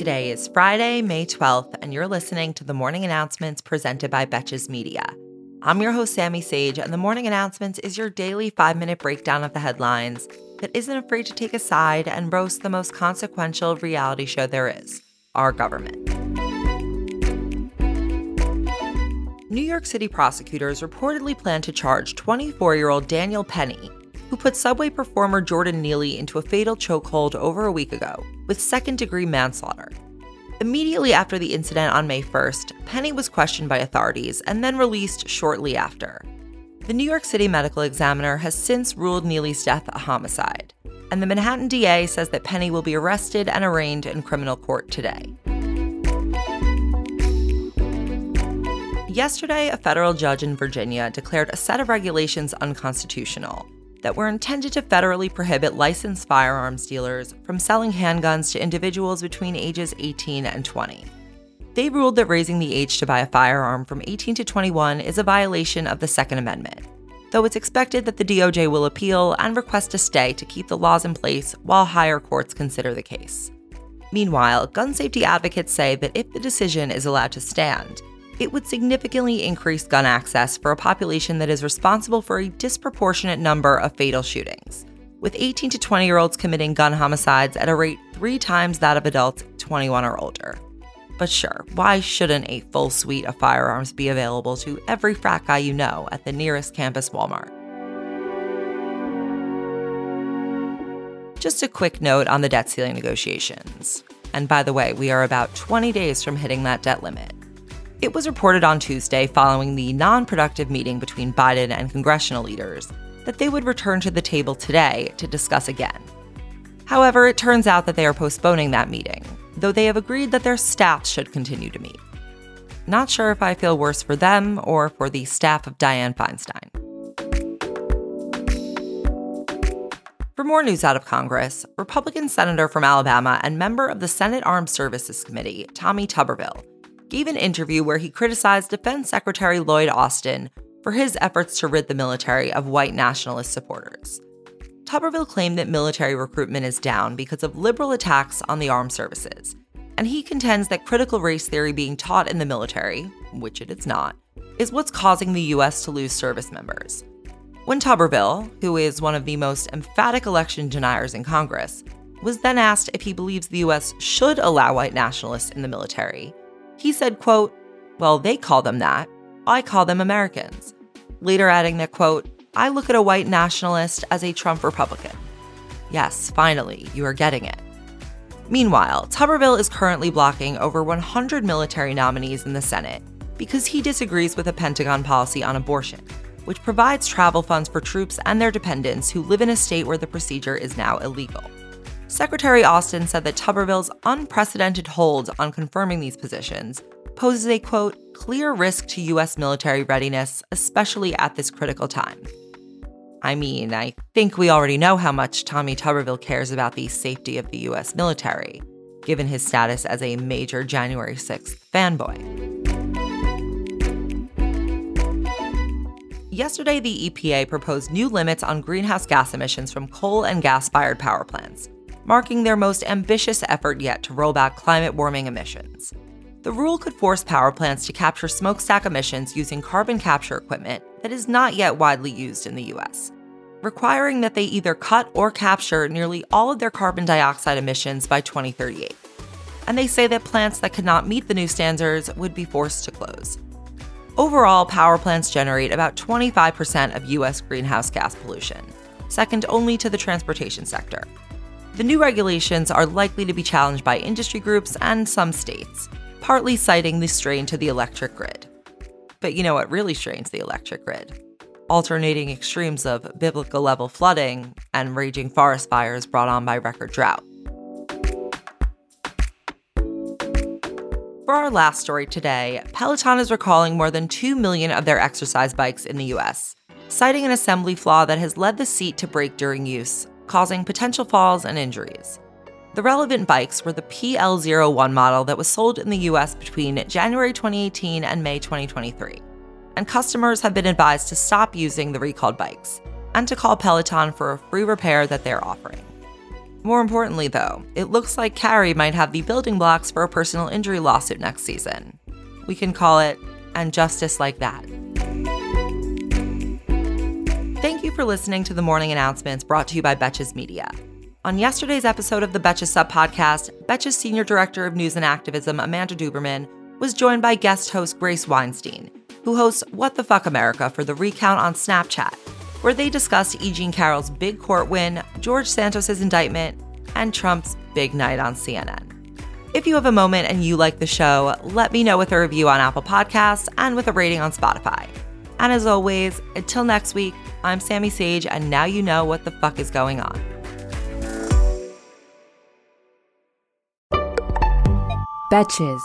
Today is Friday, May 12th, and you're listening to the morning announcements presented by Betches Media. I'm your host, Sami Sage, and the morning announcements is your daily five minute breakdown of the headlines that isn't afraid to take a side and roast the most consequential reality show there is our government. New York City prosecutors reportedly plan to charge 24 year old Daniel Penny who put Subway performer Jordan Neely into a fatal chokehold over a week ago with second degree manslaughter. Immediately after the incident on May 1st, Penny was questioned by authorities and then released shortly after. The New York City medical examiner has since ruled Neely's death a homicide, and the Manhattan DA says that Penny will be arrested and arraigned in criminal court today. Yesterday, a federal judge in Virginia declared a set of regulations unconstitutional that were intended to federally prohibit licensed firearms dealers from selling handguns to individuals between ages 18 and 20. They ruled that raising the age to buy a firearm from 18 to 21 is a violation of the Second Amendment, though it's expected that the DOJ will appeal and request a stay to keep the laws in place while higher courts consider the case. Meanwhile, gun safety advocates say that if the decision is allowed to stand, it would significantly increase gun access for a population that is responsible for a disproportionate number of fatal shootings, with 18 to 20 year olds committing gun homicides at a rate three times that of adults 21 or older. But sure, why shouldn't a full suite of firearms be available to every frat guy you know at the nearest campus Walmart? Just a quick note on the debt ceiling negotiations. And by the way, we are about 20 days from hitting that debt limit. It was reported on Tuesday, following the non productive meeting between Biden and congressional leaders, that they would return to the table today to discuss again. However, it turns out that they are postponing that meeting, though they have agreed that their staffs should continue to meet. Not sure if I feel worse for them or for the staff of Dianne Feinstein. For more news out of Congress, Republican Senator from Alabama and member of the Senate Armed Services Committee, Tommy Tuberville, gave an interview where he criticized Defense Secretary Lloyd Austin for his efforts to rid the military of white nationalist supporters. Tuberville claimed that military recruitment is down because of liberal attacks on the armed services, and he contends that critical race theory being taught in the military, which it is not, is what's causing the US to lose service members. When Tuberville, who is one of the most emphatic election deniers in Congress, was then asked if he believes the US should allow white nationalists in the military, he said, quote, Well, they call them that. I call them Americans. Later adding that, quote, I look at a white nationalist as a Trump Republican. Yes, finally, you are getting it. Meanwhile, Tuberville is currently blocking over 100 military nominees in the Senate because he disagrees with a Pentagon policy on abortion, which provides travel funds for troops and their dependents who live in a state where the procedure is now illegal. Secretary Austin said that Tuberville's unprecedented hold on confirming these positions poses a quote, clear risk to U.S. military readiness, especially at this critical time. I mean, I think we already know how much Tommy Tuberville cares about the safety of the U.S. military, given his status as a major January 6th fanboy. Yesterday, the EPA proposed new limits on greenhouse gas emissions from coal and gas fired power plants, marking their most ambitious effort yet to roll back climate warming emissions. The rule could force power plants to capture smokestack emissions using carbon capture equipment that is not yet widely used in the US, requiring that they either cut or capture nearly all of their carbon dioxide emissions by 2038. And they say that plants that could not meet the new standards would be forced to close. Overall, power plants generate about 25% of US greenhouse gas pollution, second only to the transportation sector. The new regulations are likely to be challenged by industry groups and some states, partly citing the strain to the electric grid. But you know what really strains the electric grid? Alternating extremes of biblical level flooding and raging forest fires brought on by record drought. For our last story today, Peloton is recalling more than 2 million of their exercise bikes in the US, citing an assembly flaw that has led the seat to break during use, causing potential falls and injuries. The relevant bikes were the PL01 model that was sold in the US between January 2018 and May 2023. And customers have been advised to stop using the recalled bikes and to call Peloton for a free repair that they're offering. More importantly, though, it looks like Carrie might have the building blocks for a personal injury lawsuit next season. We can call it And Justice Like That. Thank you for listening to the morning announcements brought to you by Betches Media. On yesterday's episode of the Betches Sup podcast, Betches Senior Director of News and Activism, Amanda Duberman, was joined by guest host Grace Weinstein, who hosts What the Fuck America for the Recount on Snapchat, where they discussed E. Jean Carroll's big court win, George Santos' indictment, and Trump's big night on CNN. If you have a moment and you like the show, let me know with a review on Apple Podcasts and with a rating on Spotify. And as always, until next week, I'm Sami Sage, and now you know what the fuck is going on. Betches.